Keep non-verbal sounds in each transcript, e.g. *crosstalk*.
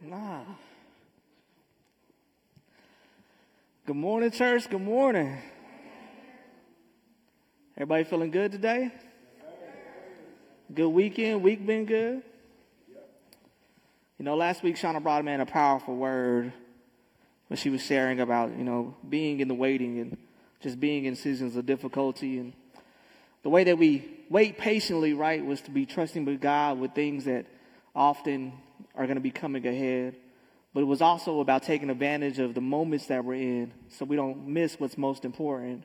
Nah. Good morning, church. Good morning. Everybody feeling good today? Good weekend. Week been good? You know, last week Shauna brought a man a powerful word when she was sharing about, you know, being in the waiting and just being in seasons of difficulty. And the way that we wait patiently, right, was to be trusting with God with things that often are going to be coming ahead. But it was also about taking advantage of the moments that we're in so we don't miss what's most important.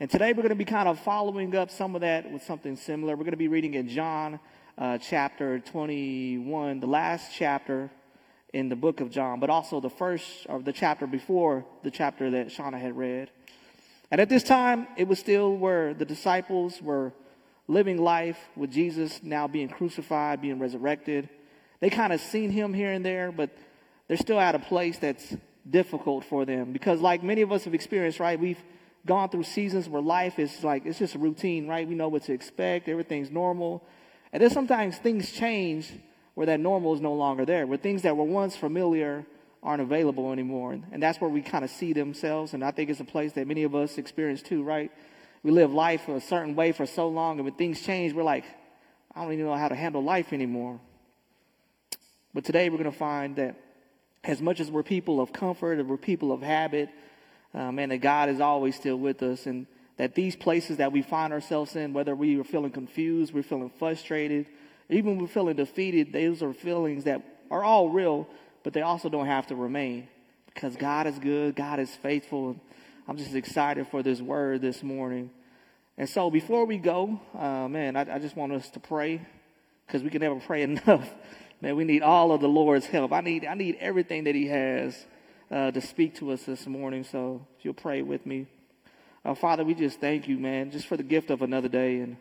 And today we're going to be kind of following up some of that with something similar. We're going to be reading in John uh, chapter 21, the last chapter in the book of John, but also the first or the chapter before the chapter that Shauna had read. And at this time, it was still where the disciples were living life with Jesus now being crucified, being resurrected. They kind of seen him here and there, but they're still at a place that's difficult for them because, like many of us have experienced, right? We've gone through seasons where life is like it's just a routine, right? We know what to expect, everything's normal, and then sometimes things change where that normal is no longer there, where things that were once familiar aren't available anymore, and that's where we kind of see themselves. And I think it's a place that many of us experience too, right? We live life a certain way for so long, and when things change, we're like, I don't even know how to handle life anymore. But today we're going to find that as much as we're people of comfort and we're people of habit, um, and that God is always still with us, and that these places that we find ourselves in, whether we are feeling confused, we're feeling frustrated, even we're feeling defeated, those are feelings that are all real, but they also don't have to remain because God is good, God is faithful. I'm just excited for this word this morning. And so before we go, uh, man, I, I just want us to pray because we can never pray *laughs* enough. Man, we need all of the Lord's help. I need, I need everything that He has uh, to speak to us this morning. So if you'll pray with me. Uh, Father, we just thank you, man, just for the gift of another day. And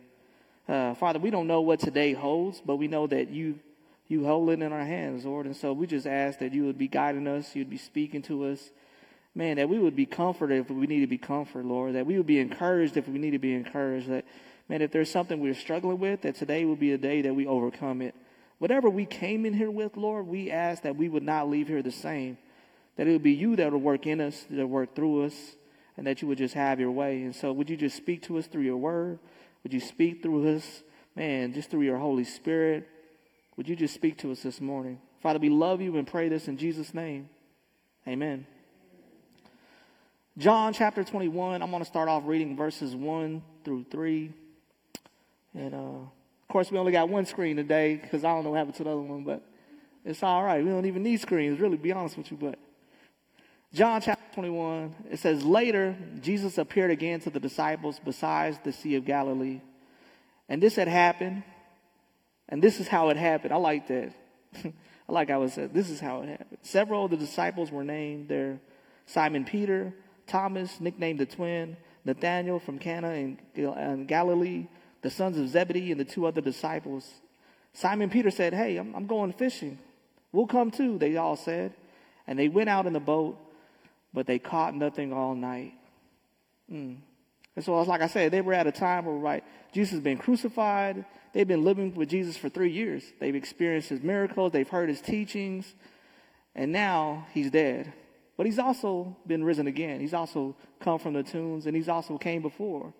uh, Father, we don't know what today holds, but we know that you you hold it in our hands, Lord. And so we just ask that you would be guiding us, you'd be speaking to us. Man, that we would be comforted if we need to be comforted, Lord. That we would be encouraged if we need to be encouraged. That, man, if there's something we're struggling with, that today will be a day that we overcome it. Whatever we came in here with, Lord, we ask that we would not leave here the same. That it would be you that would work in us, that would work through us, and that you would just have your way. And so, would you just speak to us through your word? Would you speak through us, man, just through your Holy Spirit? Would you just speak to us this morning? Father, we love you and pray this in Jesus' name. Amen. John chapter 21, I'm going to start off reading verses 1 through 3. And uh, of course, we only got one screen today because I don't know what happened to the other one, but it's all right. We don't even need screens, really, be honest with you. But John chapter 21, it says, Later, Jesus appeared again to the disciples besides the Sea of Galilee. And this had happened, and this is how it happened. I like that. *laughs* I like how it said, this is how it happened. Several of the disciples were named there Simon Peter, Thomas, nicknamed the twin, Nathanael from Cana in Galilee, the sons of Zebedee and the two other disciples. Simon Peter said, Hey, I'm, I'm going fishing. We'll come too, they all said. And they went out in the boat, but they caught nothing all night. Mm. And so, like I said, they were at a time where, right, Jesus has been crucified. They've been living with Jesus for three years. They've experienced his miracles, they've heard his teachings, and now he's dead. But he's also been risen again. He's also come from the tombs, and he's also came before.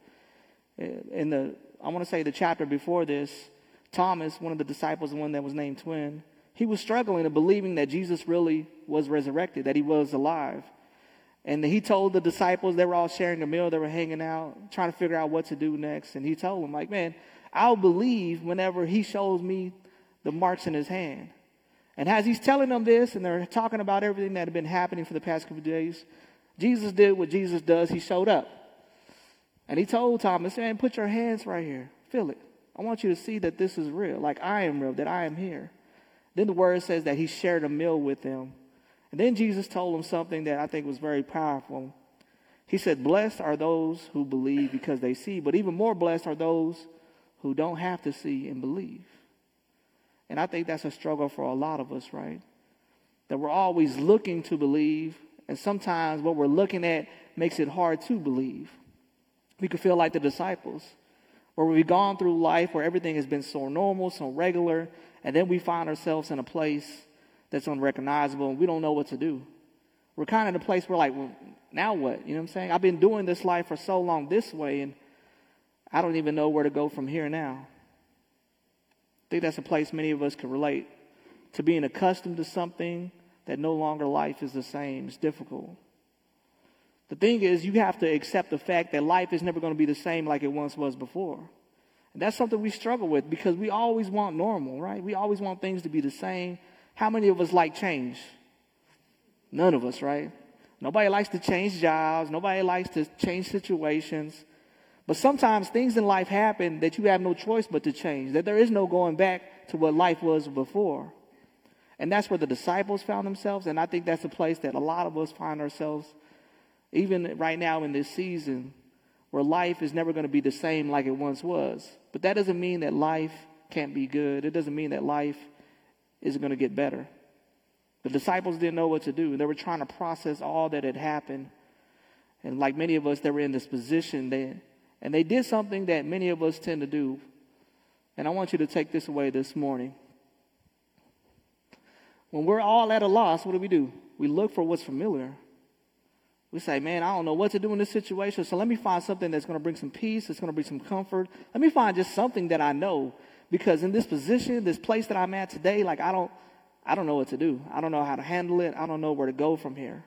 In the I want to say the chapter before this, Thomas, one of the disciples, one that was named twin, he was struggling and believing that Jesus really was resurrected, that he was alive. And he told the disciples, they were all sharing a meal, they were hanging out, trying to figure out what to do next. And he told them, like, man, I'll believe whenever he shows me the marks in his hand. And as he's telling them this, and they're talking about everything that had been happening for the past couple days, Jesus did what Jesus does. He showed up. And he told Thomas, man, put your hands right here. Feel it. I want you to see that this is real, like I am real, that I am here. Then the word says that he shared a meal with them. And then Jesus told him something that I think was very powerful. He said, Blessed are those who believe because they see, but even more blessed are those who don't have to see and believe. And I think that's a struggle for a lot of us, right? That we're always looking to believe, and sometimes what we're looking at makes it hard to believe. We could feel like the disciples, where we've gone through life where everything has been so normal, so regular, and then we find ourselves in a place that's unrecognizable and we don't know what to do. We're kind of in a place where, like, well, now what? You know what I'm saying? I've been doing this life for so long this way, and I don't even know where to go from here now. I think that's a place many of us can relate to being accustomed to something that no longer life is the same. It's difficult. The thing is, you have to accept the fact that life is never going to be the same like it once was before. And that's something we struggle with because we always want normal, right? We always want things to be the same. How many of us like change? None of us, right? Nobody likes to change jobs. Nobody likes to change situations. But sometimes things in life happen that you have no choice but to change, that there is no going back to what life was before. And that's where the disciples found themselves. And I think that's a place that a lot of us find ourselves, even right now in this season, where life is never going to be the same like it once was. But that doesn't mean that life can't be good. It doesn't mean that life isn't going to get better. The disciples didn't know what to do. They were trying to process all that had happened. And like many of us, they were in this position. They, and they did something that many of us tend to do. And I want you to take this away this morning. When we're all at a loss, what do we do? We look for what's familiar. We say, man, I don't know what to do in this situation, so let me find something that's going to bring some peace, it's going to bring some comfort. Let me find just something that I know. Because in this position, this place that I'm at today, like I don't, I don't know what to do. I don't know how to handle it. I don't know where to go from here.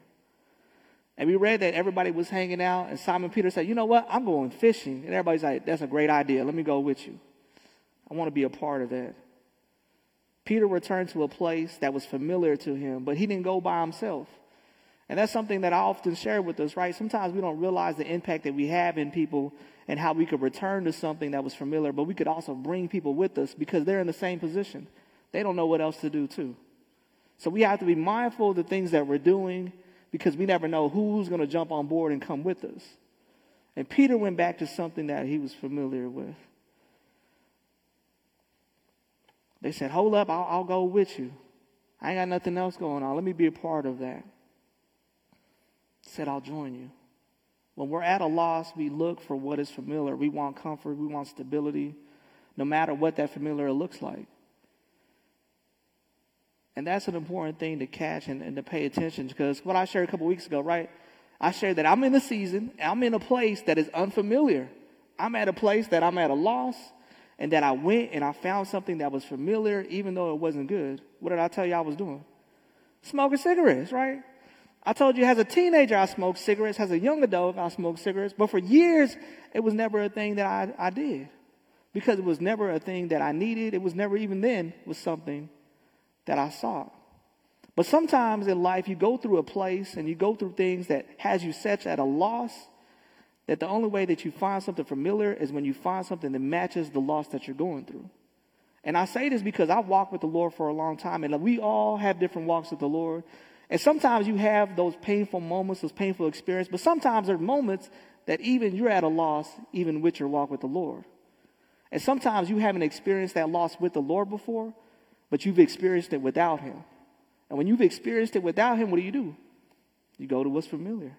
And we read that everybody was hanging out, and Simon Peter said, You know what? I'm going fishing. And everybody's like, That's a great idea. Let me go with you. I want to be a part of that. Peter returned to a place that was familiar to him, but he didn't go by himself. And that's something that I often share with us, right? Sometimes we don't realize the impact that we have in people and how we could return to something that was familiar, but we could also bring people with us because they're in the same position. They don't know what else to do, too. So we have to be mindful of the things that we're doing because we never know who's going to jump on board and come with us. And Peter went back to something that he was familiar with. They said, Hold up, I'll, I'll go with you. I ain't got nothing else going on. Let me be a part of that. Said, I'll join you. When we're at a loss, we look for what is familiar. We want comfort, we want stability, no matter what that familiar looks like. And that's an important thing to catch and, and to pay attention because what I shared a couple weeks ago, right? I shared that I'm in a season, I'm in a place that is unfamiliar. I'm at a place that I'm at a loss and that I went and I found something that was familiar even though it wasn't good. What did I tell you I was doing? Smoking cigarettes, right? I told you as a teenager I smoked cigarettes, as a young adult I smoked cigarettes, but for years it was never a thing that I, I did because it was never a thing that I needed. It was never even then was something that I saw. But sometimes in life, you go through a place and you go through things that has you such at a loss that the only way that you find something familiar is when you find something that matches the loss that you're going through. And I say this because I've walked with the Lord for a long time, and we all have different walks with the Lord. And sometimes you have those painful moments, those painful experiences, but sometimes there are moments that even you're at a loss, even with your walk with the Lord. And sometimes you haven't experienced that loss with the Lord before, but you've experienced it without him. And when you've experienced it without him, what do you do? You go to what's familiar.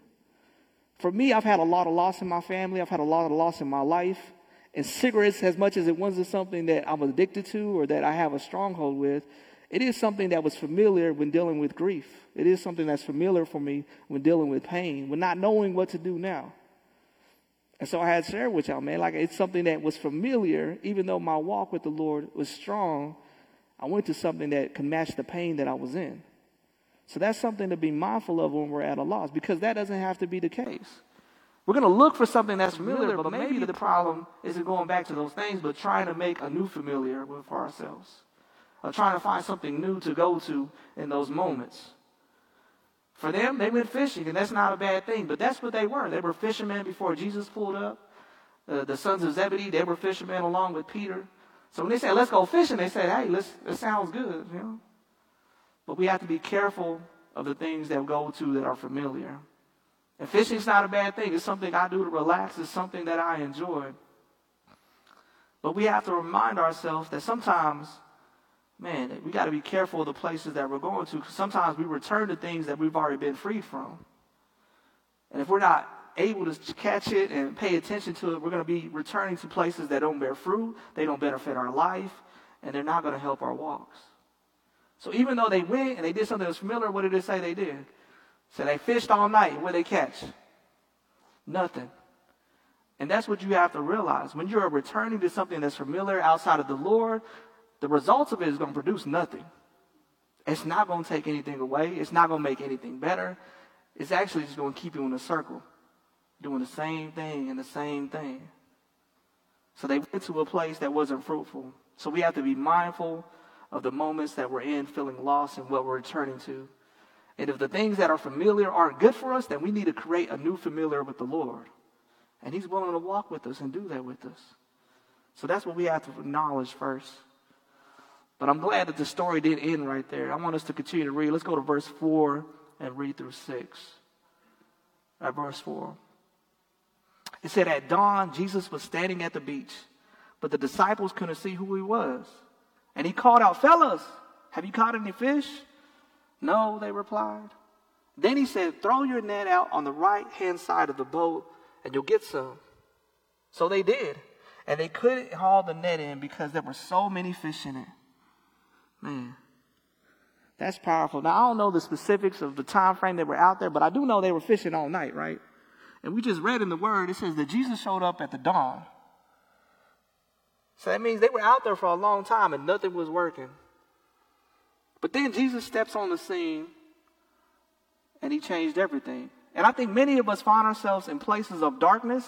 For me, I've had a lot of loss in my family. I've had a lot of loss in my life. And cigarettes, as much as it wasn't something that I'm addicted to or that I have a stronghold with, it is something that was familiar when dealing with grief. It is something that's familiar for me when dealing with pain, when not knowing what to do now. And so I had to share with y'all, man, like it's something that was familiar, even though my walk with the Lord was strong. I went to something that could match the pain that I was in. So that's something to be mindful of when we're at a loss because that doesn't have to be the case. We're going to look for something that's familiar, but maybe the problem isn't going back to those things, but trying to make a new familiar for ourselves. Or trying to find something new to go to in those moments. For them, they went fishing, and that's not a bad thing, but that's what they were. They were fishermen before Jesus pulled up. Uh, the sons of Zebedee, they were fishermen along with Peter. So when they said, let's go fishing, they said, hey, let's, it sounds good, you know. But we have to be careful of the things that go to that are familiar. And fishing's not a bad thing. It's something I do to relax. It's something that I enjoy. But we have to remind ourselves that sometimes, man, we got to be careful of the places that we're going to because sometimes we return to things that we've already been freed from. And if we're not able to catch it and pay attention to it, we're going to be returning to places that don't bear fruit, they don't benefit our life, and they're not going to help our walks. So even though they went and they did something that was familiar, what did it say they did? So they fished all night. What did they catch? Nothing. And that's what you have to realize. When you're returning to something that's familiar outside of the Lord, the results of it is going to produce nothing. It's not going to take anything away. It's not going to make anything better. It's actually just going to keep you in a circle, doing the same thing and the same thing. So they went to a place that wasn't fruitful. So we have to be mindful of the moments that we're in, feeling lost and what we're returning to. And if the things that are familiar aren't good for us, then we need to create a new familiar with the Lord. And He's willing to walk with us and do that with us. So that's what we have to acknowledge first. But I'm glad that the story didn't end right there. I want us to continue to read. Let's go to verse 4 and read through 6. At verse 4. It said, At dawn, Jesus was standing at the beach, but the disciples couldn't see who he was. And he called out, Fellas, have you caught any fish? No, they replied. Then he said, Throw your net out on the right hand side of the boat, and you'll get some. So they did. And they couldn't haul the net in because there were so many fish in it. Man, that's powerful. Now, I don't know the specifics of the time frame they were out there, but I do know they were fishing all night, right? And we just read in the word, it says that Jesus showed up at the dawn. So that means they were out there for a long time and nothing was working. But then Jesus steps on the scene and he changed everything. And I think many of us find ourselves in places of darkness,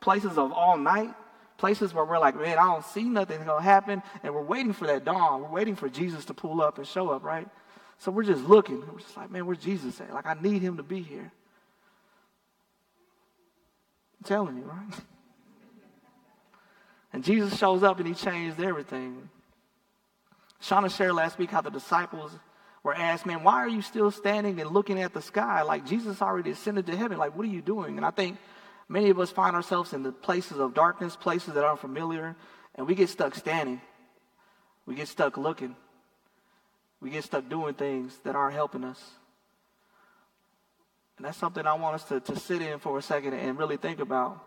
places of all night, places where we're like, man, I don't see nothing going to happen. And we're waiting for that dawn. We're waiting for Jesus to pull up and show up, right? So we're just looking. We're just like, man, where's Jesus at? Like, I need him to be here. I'm telling you, right? *laughs* And Jesus shows up and he changed everything. Shauna shared last week how the disciples were asked, man, why are you still standing and looking at the sky? Like Jesus already ascended to heaven. Like, what are you doing? And I think many of us find ourselves in the places of darkness, places that aren't familiar, and we get stuck standing. We get stuck looking. We get stuck doing things that aren't helping us. And that's something I want us to, to sit in for a second and really think about.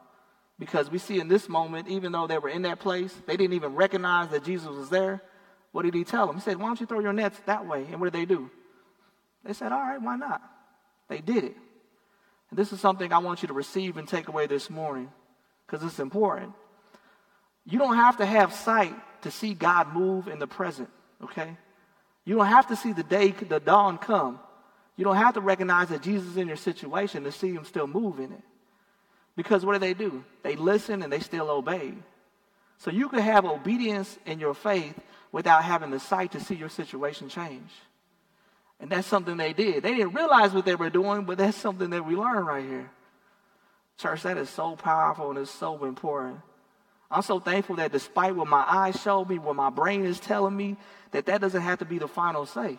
Because we see in this moment, even though they were in that place, they didn't even recognize that Jesus was there. What did he tell them? He said, Why don't you throw your nets that way? And what did they do? They said, All right, why not? They did it. And this is something I want you to receive and take away this morning because it's important. You don't have to have sight to see God move in the present, okay? You don't have to see the day, the dawn come. You don't have to recognize that Jesus is in your situation to see him still move in it. Because what do they do? They listen and they still obey. So you can have obedience in your faith without having the sight to see your situation change. And that's something they did. They didn't realize what they were doing, but that's something that we learn right here. Church, that is so powerful and it's so important. I'm so thankful that despite what my eyes show me, what my brain is telling me, that that doesn't have to be the final say.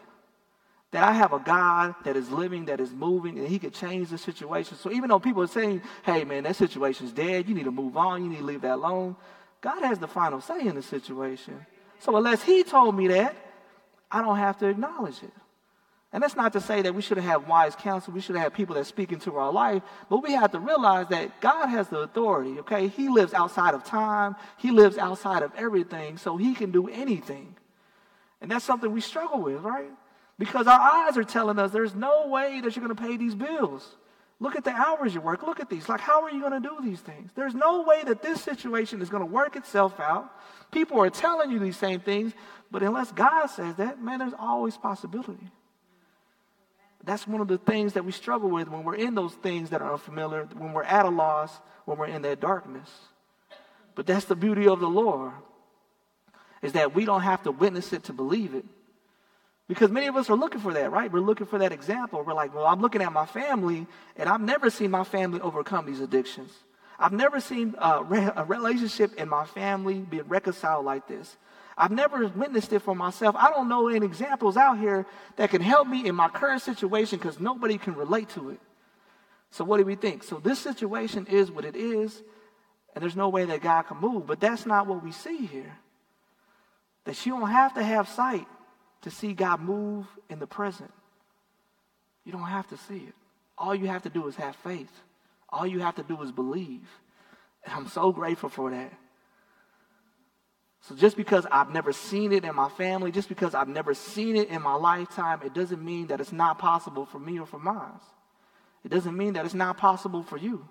That I have a God that is living, that is moving, and He could change the situation. So even though people are saying, hey, man, that situation's dead, you need to move on, you need to leave that alone, God has the final say in the situation. So unless He told me that, I don't have to acknowledge it. And that's not to say that we should have wise counsel, we should have people that speak into our life, but we have to realize that God has the authority, okay? He lives outside of time, He lives outside of everything, so He can do anything. And that's something we struggle with, right? Because our eyes are telling us there's no way that you're going to pay these bills. Look at the hours you work. Look at these. Like, how are you going to do these things? There's no way that this situation is going to work itself out. People are telling you these same things, but unless God says that, man, there's always possibility. That's one of the things that we struggle with when we're in those things that are unfamiliar, when we're at a loss, when we're in that darkness. But that's the beauty of the Lord, is that we don't have to witness it to believe it. Because many of us are looking for that, right? We're looking for that example. We're like, well, I'm looking at my family, and I've never seen my family overcome these addictions. I've never seen a, re- a relationship in my family be reconciled like this. I've never witnessed it for myself. I don't know any examples out here that can help me in my current situation because nobody can relate to it. So, what do we think? So, this situation is what it is, and there's no way that God can move. But that's not what we see here. That you don't have to have sight to see God move in the present. You don't have to see it. All you have to do is have faith. All you have to do is believe. And I'm so grateful for that. So just because I've never seen it in my family, just because I've never seen it in my lifetime, it doesn't mean that it's not possible for me or for mine. It doesn't mean that it's not possible for you.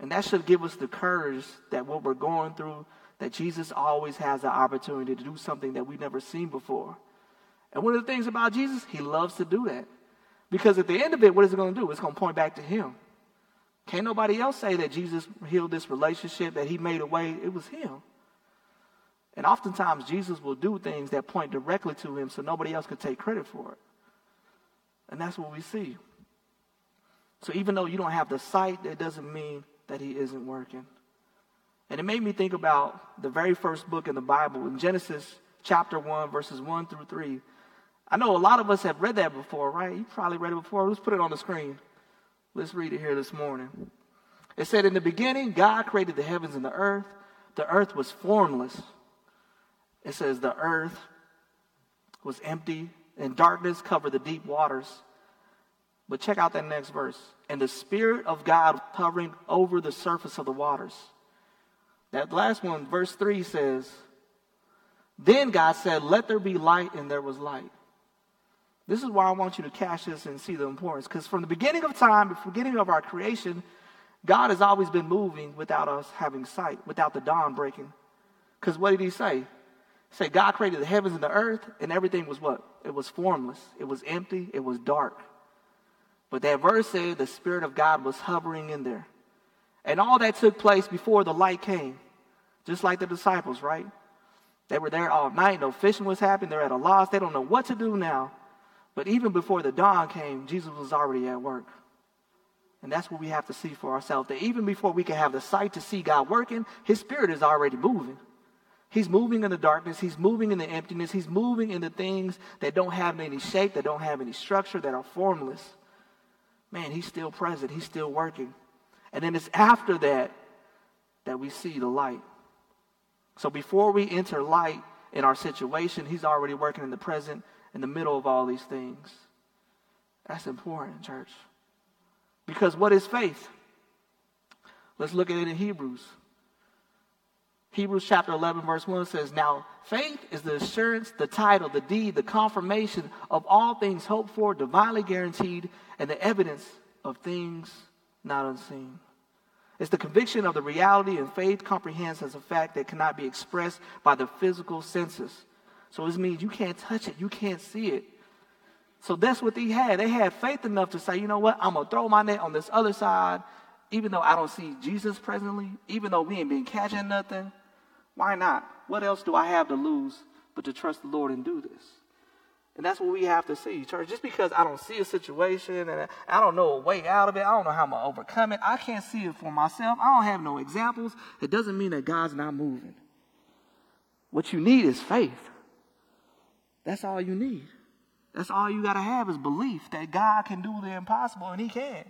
And that should give us the courage that what we're going through, that Jesus always has the opportunity to do something that we've never seen before. And one of the things about Jesus, he loves to do that. Because at the end of it, what is it going to do? It's going to point back to him. Can't nobody else say that Jesus healed this relationship, that he made a way. It was him. And oftentimes, Jesus will do things that point directly to him so nobody else could take credit for it. And that's what we see. So even though you don't have the sight, that doesn't mean that he isn't working. And it made me think about the very first book in the Bible, in Genesis chapter 1, verses 1 through 3. I know a lot of us have read that before, right? You probably read it before. Let's put it on the screen. Let's read it here this morning. It said, In the beginning, God created the heavens and the earth. The earth was formless. It says, The earth was empty, and darkness covered the deep waters. But check out that next verse. And the Spirit of God hovering over the surface of the waters. That last one, verse 3 says, Then God said, Let there be light, and there was light. This is why I want you to catch this and see the importance. Because from the beginning of time, the beginning of our creation, God has always been moving without us having sight, without the dawn breaking. Because what did he say? Said God created the heavens and the earth, and everything was what? It was formless. It was empty. It was dark. But that verse said the Spirit of God was hovering in there. And all that took place before the light came. Just like the disciples, right? They were there all night. No fishing was happening. They're at a loss. They don't know what to do now. But even before the dawn came, Jesus was already at work. And that's what we have to see for ourselves. That even before we can have the sight to see God working, His Spirit is already moving. He's moving in the darkness. He's moving in the emptiness. He's moving in the things that don't have any shape, that don't have any structure, that are formless. Man, He's still present. He's still working. And then it's after that that we see the light. So before we enter light in our situation, He's already working in the present in the middle of all these things. That's important, church. Because what is faith? Let's look at it in Hebrews. Hebrews chapter 11, verse 1 says, Now faith is the assurance, the title, the deed, the confirmation of all things hoped for, divinely guaranteed, and the evidence of things not unseen. It's the conviction of the reality, and faith comprehends as a fact that cannot be expressed by the physical senses. So this means you can't touch it, you can't see it. So that's what they had. They had faith enough to say, you know what, I'm going to throw my net on this other side, even though I don't see Jesus presently, even though we ain't been catching nothing. Why not? What else do I have to lose but to trust the Lord and do this? And that's what we have to see, church. Just because I don't see a situation and I don't know a way out of it, I don't know how I'm going to overcome it, I can't see it for myself, I don't have no examples, it doesn't mean that God's not moving. What you need is faith. That's all you need. That's all you got to have is belief that God can do the impossible, and He can.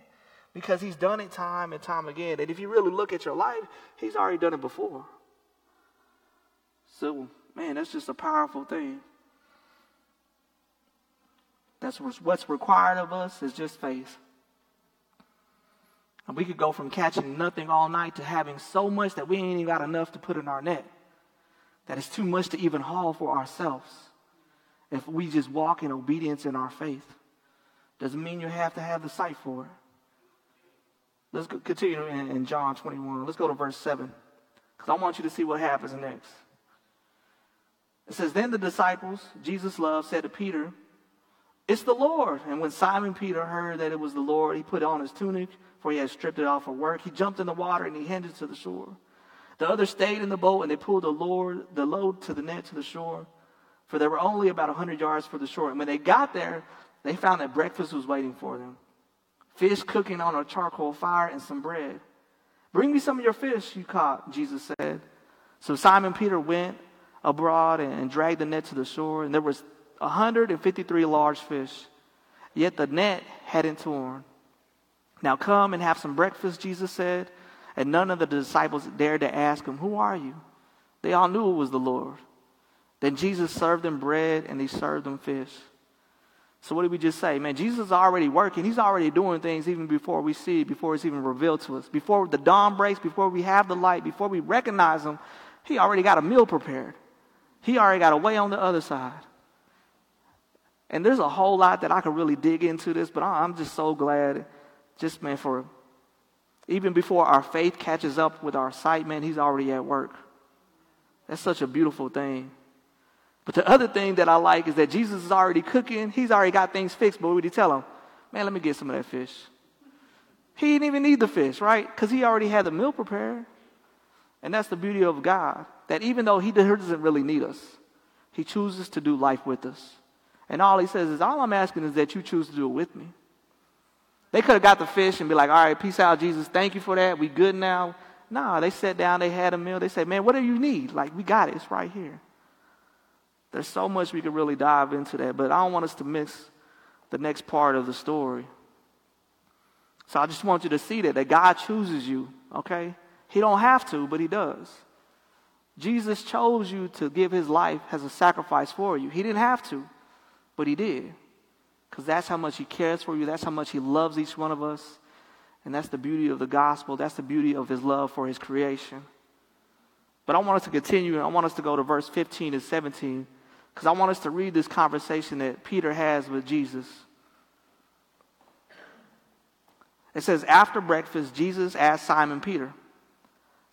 Because He's done it time and time again. And if you really look at your life, He's already done it before. So, man, that's just a powerful thing. That's what's required of us is just faith. And we could go from catching nothing all night to having so much that we ain't even got enough to put in our net. That it's too much to even haul for ourselves if we just walk in obedience in our faith. Doesn't mean you have to have the sight for it. Let's continue in, in John 21. Let's go to verse 7. Because I want you to see what happens next. It says, Then the disciples Jesus loved said to Peter, It's the Lord. And when Simon Peter heard that it was the Lord, he put on his tunic, for he had stripped it off for work. He jumped in the water and he headed to the shore. The others stayed in the boat and they pulled the, Lord, the load to the net to the shore for they were only about a 100 yards from the shore. And when they got there, they found that breakfast was waiting for them fish cooking on a charcoal fire and some bread. Bring me some of your fish you caught, Jesus said. So Simon Peter went abroad and dragged the net to the shore, and there was 153 large fish. Yet the net hadn't torn. Now come and have some breakfast, Jesus said. And none of the disciples dared to ask him, Who are you? They all knew it was the Lord. Then Jesus served them bread and he served them fish. So what did we just say? Man, Jesus is already working. He's already doing things even before we see it, before it's even revealed to us. Before the dawn breaks, before we have the light, before we recognize him, He already got a meal prepared. He already got a way on the other side. And there's a whole lot that I could really dig into this, but I'm just so glad, just man, for even before our faith catches up with our sight, man, he's already at work. That's such a beautiful thing. But the other thing that I like is that Jesus is already cooking. He's already got things fixed. But what would he tell him? Man, let me get some of that fish. He didn't even need the fish, right? Because he already had the meal prepared. And that's the beauty of God. That even though he doesn't really need us, he chooses to do life with us. And all he says is, all I'm asking is that you choose to do it with me. They could have got the fish and be like, all right, peace out, Jesus. Thank you for that. We good now. Nah, they sat down, they had a meal. They said, man, what do you need? Like, we got it. It's right here. There's so much we could really dive into that, but I don't want us to miss the next part of the story. So I just want you to see that, that God chooses you, okay? He don't have to, but he does. Jesus chose you to give his life as a sacrifice for you. He didn't have to, but he did. Because that's how much he cares for you. That's how much he loves each one of us. And that's the beauty of the gospel. That's the beauty of his love for his creation. But I want us to continue, and I want us to go to verse 15 and 17 because I want us to read this conversation that Peter has with Jesus. It says, After breakfast, Jesus asked Simon Peter,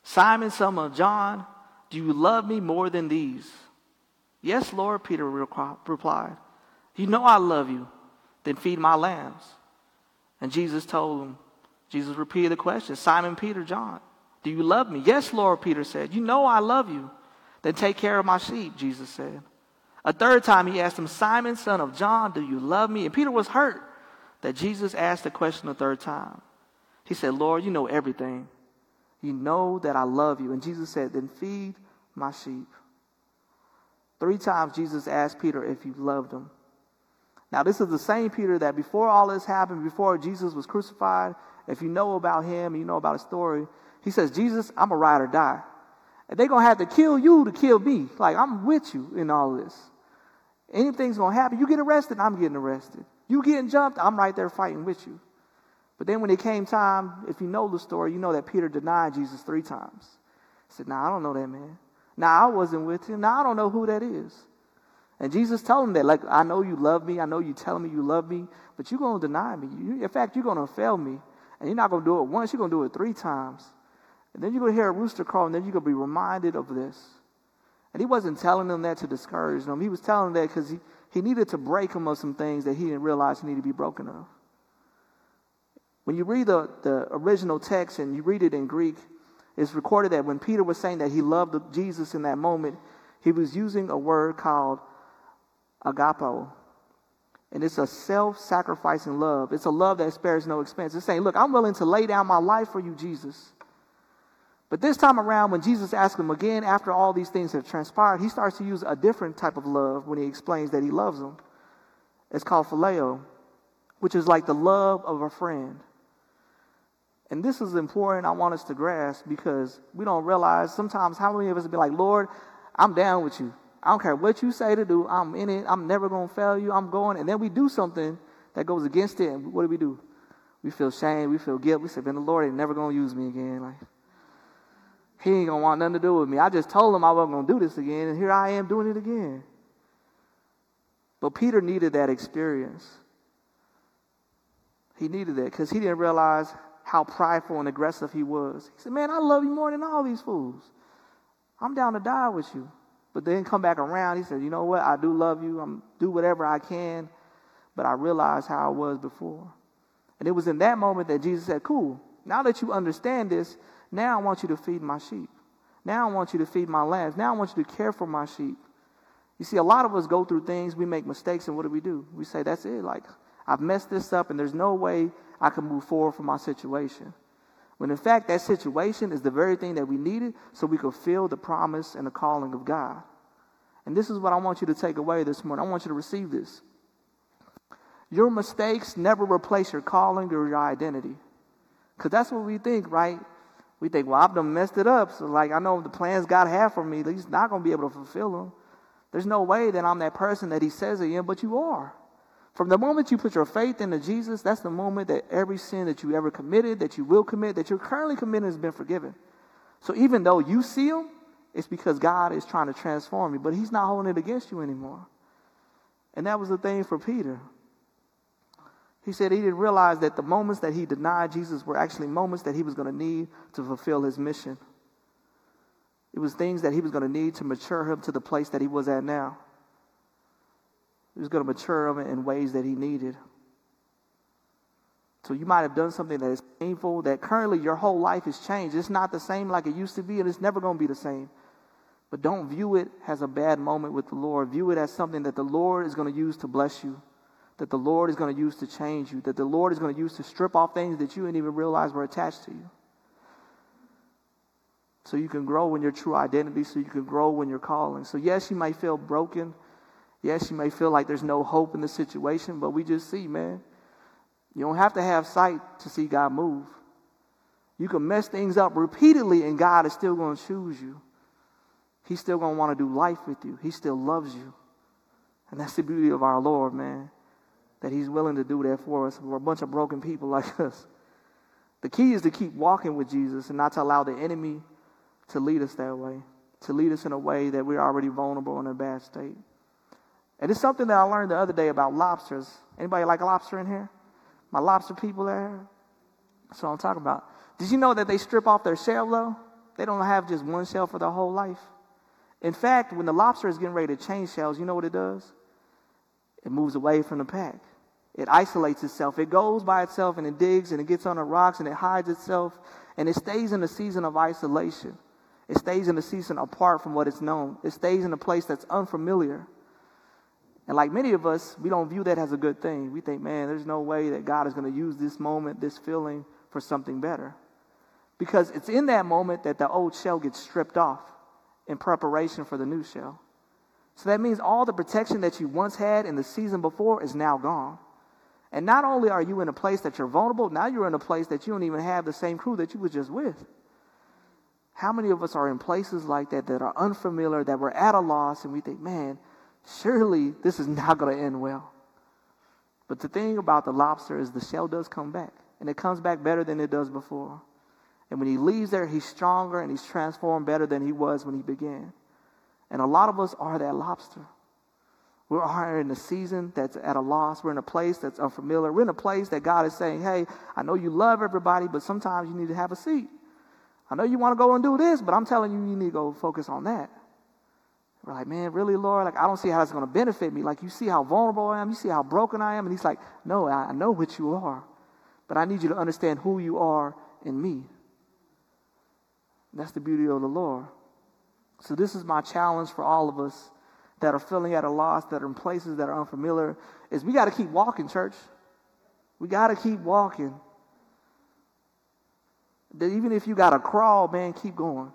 Simon, son of John, do you love me more than these? Yes, Lord, Peter replied. You know I love you. Then feed my lambs. And Jesus told him, Jesus repeated the question Simon, Peter, John, do you love me? Yes, Lord, Peter said. You know I love you. Then take care of my sheep, Jesus said. A third time he asked him, Simon, son of John, do you love me? And Peter was hurt that Jesus asked the question a third time. He said, Lord, you know everything. You know that I love you. And Jesus said, Then feed my sheep. Three times Jesus asked Peter if he loved him. Now, this is the same Peter that before all this happened, before Jesus was crucified, if you know about him, you know about his story, he says, Jesus, I'm a ride or die. And they're going to have to kill you to kill me. Like, I'm with you in all this. Anything's going to happen. You get arrested, I'm getting arrested. You getting jumped, I'm right there fighting with you. But then when it came time, if you know the story, you know that Peter denied Jesus three times. He said, Nah, I don't know that man. Nah, I wasn't with him. Nah, I don't know who that is. And Jesus told him that, like, I know you love me. I know you telling me you love me, but you're going to deny me. You, in fact, you're going to fail me. And you're not going to do it once, you're going to do it three times. And then you're going to hear a rooster crow, and then you're going to be reminded of this. And he wasn't telling them that to discourage them. He was telling them that because he, he needed to break them of some things that he didn't realize he needed to be broken of. When you read the, the original text and you read it in Greek, it's recorded that when Peter was saying that he loved Jesus in that moment, he was using a word called agapo. And it's a self sacrificing love. It's a love that spares no expense. It's saying, Look, I'm willing to lay down my life for you, Jesus. But this time around, when Jesus asks him again, after all these things have transpired, he starts to use a different type of love when he explains that he loves him. It's called phileo, which is like the love of a friend. And this is important, I want us to grasp because we don't realize sometimes how many of us be like, Lord, I'm down with you. I don't care what you say to do, I'm in it, I'm never going to fail you, I'm going. And then we do something that goes against it, and what do we do? We feel shame, we feel guilt, we say, man, the Lord ain't never going to use me again. Like, he ain't gonna want nothing to do with me. I just told him I wasn't gonna do this again, and here I am doing it again. But Peter needed that experience. He needed that because he didn't realize how prideful and aggressive he was. He said, Man, I love you more than all these fools. I'm down to die with you. But then come back around, he said, You know what? I do love you. I'm do whatever I can. But I realize how I was before. And it was in that moment that Jesus said, Cool. Now that you understand this, now I want you to feed my sheep. Now I want you to feed my lambs. Now I want you to care for my sheep. You see, a lot of us go through things, we make mistakes, and what do we do? We say, That's it. Like, I've messed this up, and there's no way I can move forward from my situation. When in fact, that situation is the very thing that we needed so we could feel the promise and the calling of God. And this is what I want you to take away this morning. I want you to receive this. Your mistakes never replace your calling or your identity. Because that's what we think, right? We think, well, I've done messed it up. So, like, I know the plans God had for me, He's not going to be able to fulfill them. There's no way that I'm that person that He says I am, but you are. From the moment you put your faith into Jesus, that's the moment that every sin that you ever committed, that you will commit, that you're currently committing has been forgiven. So even though you see them, it's because God is trying to transform you, but He's not holding it against you anymore. And that was the thing for Peter. He said he didn't realize that the moments that he denied Jesus were actually moments that he was going to need to fulfill his mission. It was things that he was going to need to mature him to the place that he was at now. He was going to mature him in ways that he needed. So you might have done something that is painful, that currently your whole life has changed. It's not the same like it used to be, and it's never going to be the same. But don't view it as a bad moment with the Lord. View it as something that the Lord is going to use to bless you, that the Lord is going to use to change you, that the Lord is going to use to strip off things that you didn't even realize were attached to you. So you can grow in your true identity, so you can grow in your calling. So, yes, you may feel broken. Yes, you may feel like there's no hope in the situation, but we just see, man, you don't have to have sight to see God move. You can mess things up repeatedly, and God is still going to choose you. He's still going to want to do life with you. He still loves you. And that's the beauty of our Lord, man, that He's willing to do that for us. We're a bunch of broken people *laughs* like us. The key is to keep walking with Jesus and not to allow the enemy to lead us that way, to lead us in a way that we're already vulnerable in a bad state. And it's something that I learned the other day about lobsters. Anybody like lobster in here? My lobster people there? That's what I'm talking about. Did you know that they strip off their shell though? They don't have just one shell for their whole life. In fact, when the lobster is getting ready to change shells, you know what it does? It moves away from the pack. It isolates itself. It goes by itself and it digs and it gets on the rocks and it hides itself and it stays in a season of isolation. It stays in a season apart from what is known. It stays in a place that's unfamiliar. And like many of us, we don't view that as a good thing. We think, man, there's no way that God is going to use this moment, this feeling, for something better. Because it's in that moment that the old shell gets stripped off in preparation for the new shell. So that means all the protection that you once had in the season before is now gone. And not only are you in a place that you're vulnerable, now you're in a place that you don't even have the same crew that you were just with. How many of us are in places like that that are unfamiliar, that we're at a loss, and we think, man, surely this is not going to end well. But the thing about the lobster is the shell does come back, and it comes back better than it does before. And when he leaves there, he's stronger and he's transformed better than he was when he began. And a lot of us are that lobster. We are in a season that's at a loss. We're in a place that's unfamiliar. We're in a place that God is saying, hey, I know you love everybody, but sometimes you need to have a seat. I know you want to go and do this, but I'm telling you, you need to go focus on that. We're like, man, really, Lord? Like, I don't see how it's going to benefit me. Like, you see how vulnerable I am. You see how broken I am. And he's like, no, I know what you are, but I need you to understand who you are in me. That's the beauty of the Lord. So, this is my challenge for all of us that are feeling at a loss, that are in places that are unfamiliar, is we got to keep walking, church. We got to keep walking. That even if you got to crawl, man, keep going.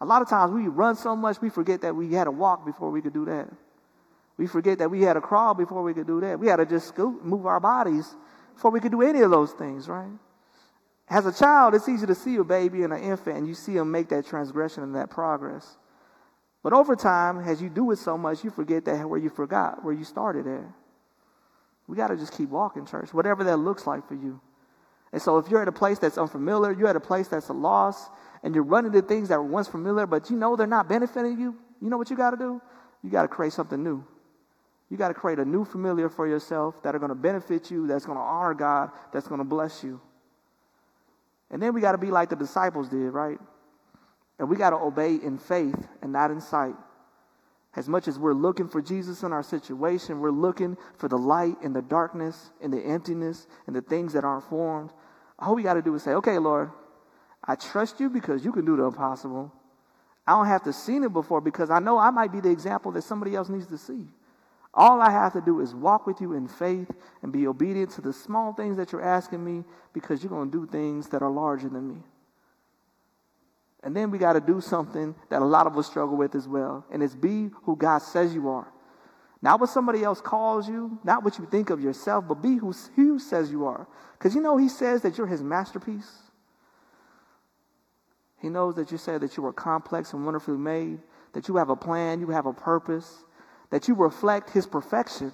A lot of times we run so much, we forget that we had to walk before we could do that. We forget that we had to crawl before we could do that. We had to just scoot, move our bodies before we could do any of those things, right? As a child, it's easy to see a baby and an infant, and you see them make that transgression and that progress. But over time, as you do it so much, you forget that where you forgot, where you started at. We got to just keep walking, church, whatever that looks like for you. And so if you're at a place that's unfamiliar, you're at a place that's a loss, and you're running to things that were once familiar, but you know they're not benefiting you, you know what you got to do? You got to create something new. You got to create a new familiar for yourself that are going to benefit you, that's going to honor God, that's going to bless you. And then we got to be like the disciples did, right? And we got to obey in faith and not in sight. As much as we're looking for Jesus in our situation, we're looking for the light in the darkness, in the emptiness, in the things that aren't formed. All we got to do is say, okay, Lord, I trust you because you can do the impossible. I don't have to see it before because I know I might be the example that somebody else needs to see. All I have to do is walk with you in faith and be obedient to the small things that you're asking me because you're going to do things that are larger than me. And then we got to do something that a lot of us struggle with as well, and it's be who God says you are. Not what somebody else calls you, not what you think of yourself, but be who He says you are. Because you know, He says that you're His masterpiece. He knows that you said that you are complex and wonderfully made, that you have a plan, you have a purpose, that you reflect His perfection.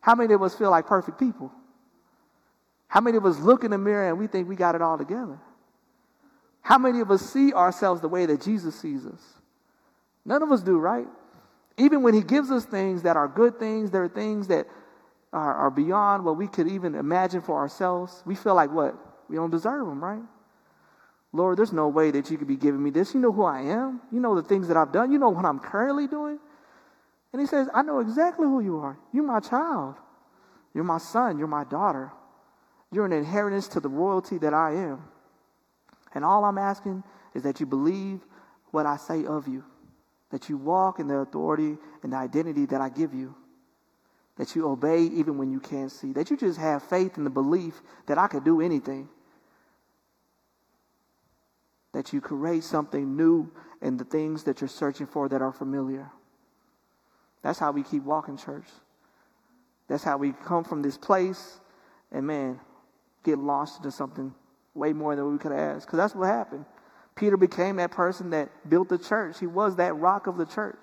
How many of us feel like perfect people? How many of us look in the mirror and we think we got it all together? How many of us see ourselves the way that Jesus sees us? None of us do, right? Even when He gives us things that are good things, there are things that are, are beyond what we could even imagine for ourselves. We feel like what? We don't deserve them, right? Lord, there's no way that you could be giving me this. You know who I am. You know the things that I've done. You know what I'm currently doing. And he says, I know exactly who you are. You're my child. You're my son. You're my daughter. You're an inheritance to the royalty that I am. And all I'm asking is that you believe what I say of you, that you walk in the authority and the identity that I give you, that you obey even when you can't see, that you just have faith in the belief that I could do anything, that you create something new in the things that you're searching for that are familiar. That's how we keep walking, church. That's how we come from this place and, man, get launched into something way more than we could ask. Because that's what happened. Peter became that person that built the church. He was that rock of the church.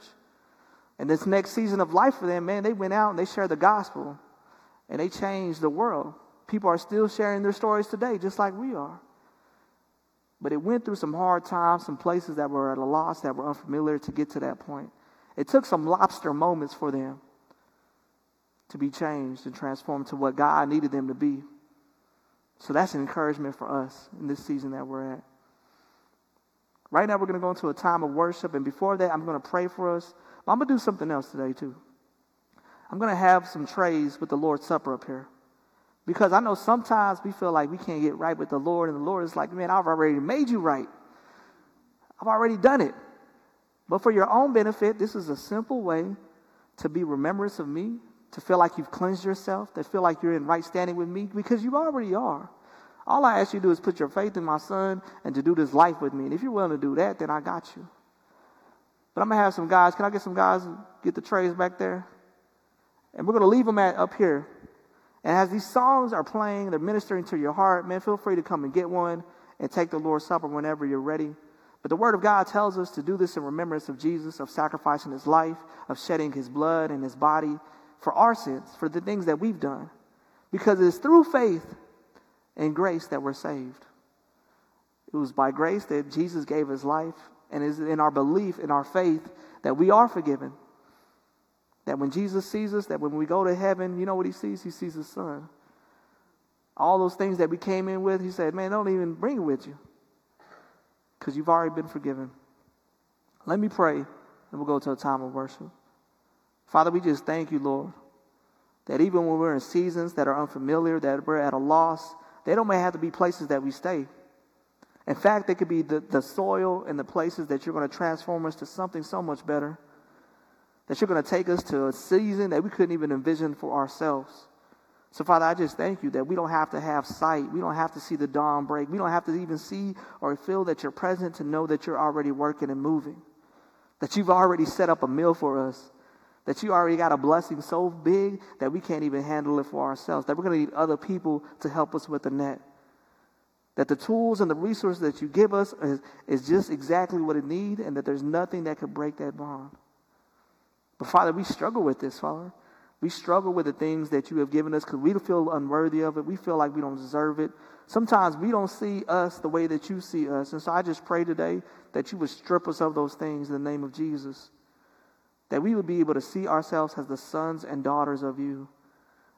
And this next season of life for them, man, they went out and they shared the gospel and they changed the world. People are still sharing their stories today, just like we are. But it went through some hard times, some places that were at a loss, that were unfamiliar to get to that point. It took some lobster moments for them to be changed and transformed to what God needed them to be. So that's an encouragement for us in this season that we're at. Right now, we're going to go into a time of worship. And before that, I'm going to pray for us. But I'm going to do something else today, too. I'm going to have some trays with the Lord's Supper up here. Because I know sometimes we feel like we can't get right with the Lord, and the Lord is like, man, I've already made you right. I've already done it. But for your own benefit, this is a simple way to be remembrance of me, to feel like you've cleansed yourself, to feel like you're in right standing with me, because you already are. All I ask you to do is put your faith in my son and to do this life with me. And if you're willing to do that, then I got you. But I'm going to have some guys. Can I get some guys get the trays back there? And we're going to leave them at, up here. And as these songs are playing, they're ministering to your heart, man, feel free to come and get one and take the Lord's Supper whenever you're ready. But the Word of God tells us to do this in remembrance of Jesus, of sacrificing his life, of shedding his blood and his body for our sins, for the things that we've done. Because it's through faith and grace that we're saved. It was by grace that Jesus gave his life, and is in our belief, in our faith, that we are forgiven. That when Jesus sees us, that when we go to heaven, you know what he sees? He sees his son. All those things that we came in with, he said, man, don't even bring it with you because you've already been forgiven. Let me pray, and we'll go to a time of worship. Father, we just thank you, Lord, that even when we're in seasons that are unfamiliar, that we're at a loss, they don't have to be places that we stay. In fact, they could be the, the soil and the places that you're going to transform us to something so much better. That you're going to take us to a season that we couldn't even envision for ourselves. So, Father, I just thank you that we don't have to have sight. We don't have to see the dawn break. We don't have to even see or feel that you're present to know that you're already working and moving. That you've already set up a meal for us. That you already got a blessing so big that we can't even handle it for ourselves. That we're going to need other people to help us with the net. That the tools and the resources that you give us is, is just exactly what it needs, and that there's nothing that could break that bond. But Father, we struggle with this, Father. We struggle with the things that you have given us because we feel unworthy of it. We feel like we don't deserve it. Sometimes we don't see us the way that you see us. And so I just pray today that you would strip us of those things in the name of Jesus. That we would be able to see ourselves as the sons and daughters of you.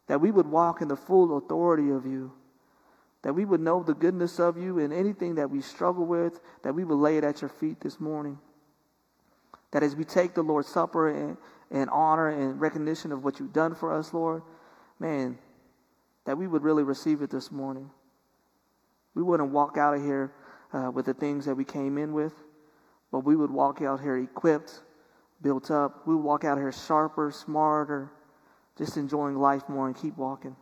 That we would walk in the full authority of you. That we would know the goodness of you and anything that we struggle with, that we would lay it at your feet this morning. That as we take the Lord's Supper and, and honor and recognition of what you've done for us, Lord, man, that we would really receive it this morning. We wouldn't walk out of here uh, with the things that we came in with, but we would walk out here equipped, built up. We walk out here sharper, smarter, just enjoying life more and keep walking.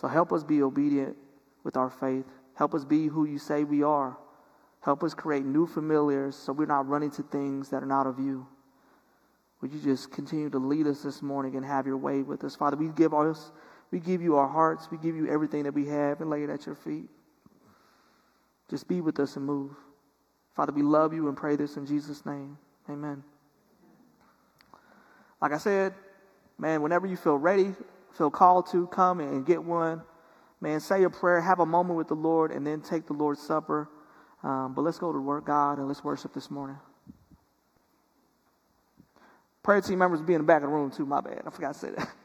So help us be obedient with our faith. Help us be who you say we are. Help us create new familiars so we're not running to things that are not of you. Would you just continue to lead us this morning and have your way with us? Father, we give us, we give you our hearts, we give you everything that we have and lay it at your feet. Just be with us and move. Father, we love you and pray this in Jesus' name. Amen. Like I said, man, whenever you feel ready, feel called to, come and get one. Man, say a prayer, have a moment with the Lord, and then take the Lord's Supper. Um, but let's go to work, God, and let's worship this morning. Prayer team members be in the back of the room too. My bad. I forgot to say that. *laughs*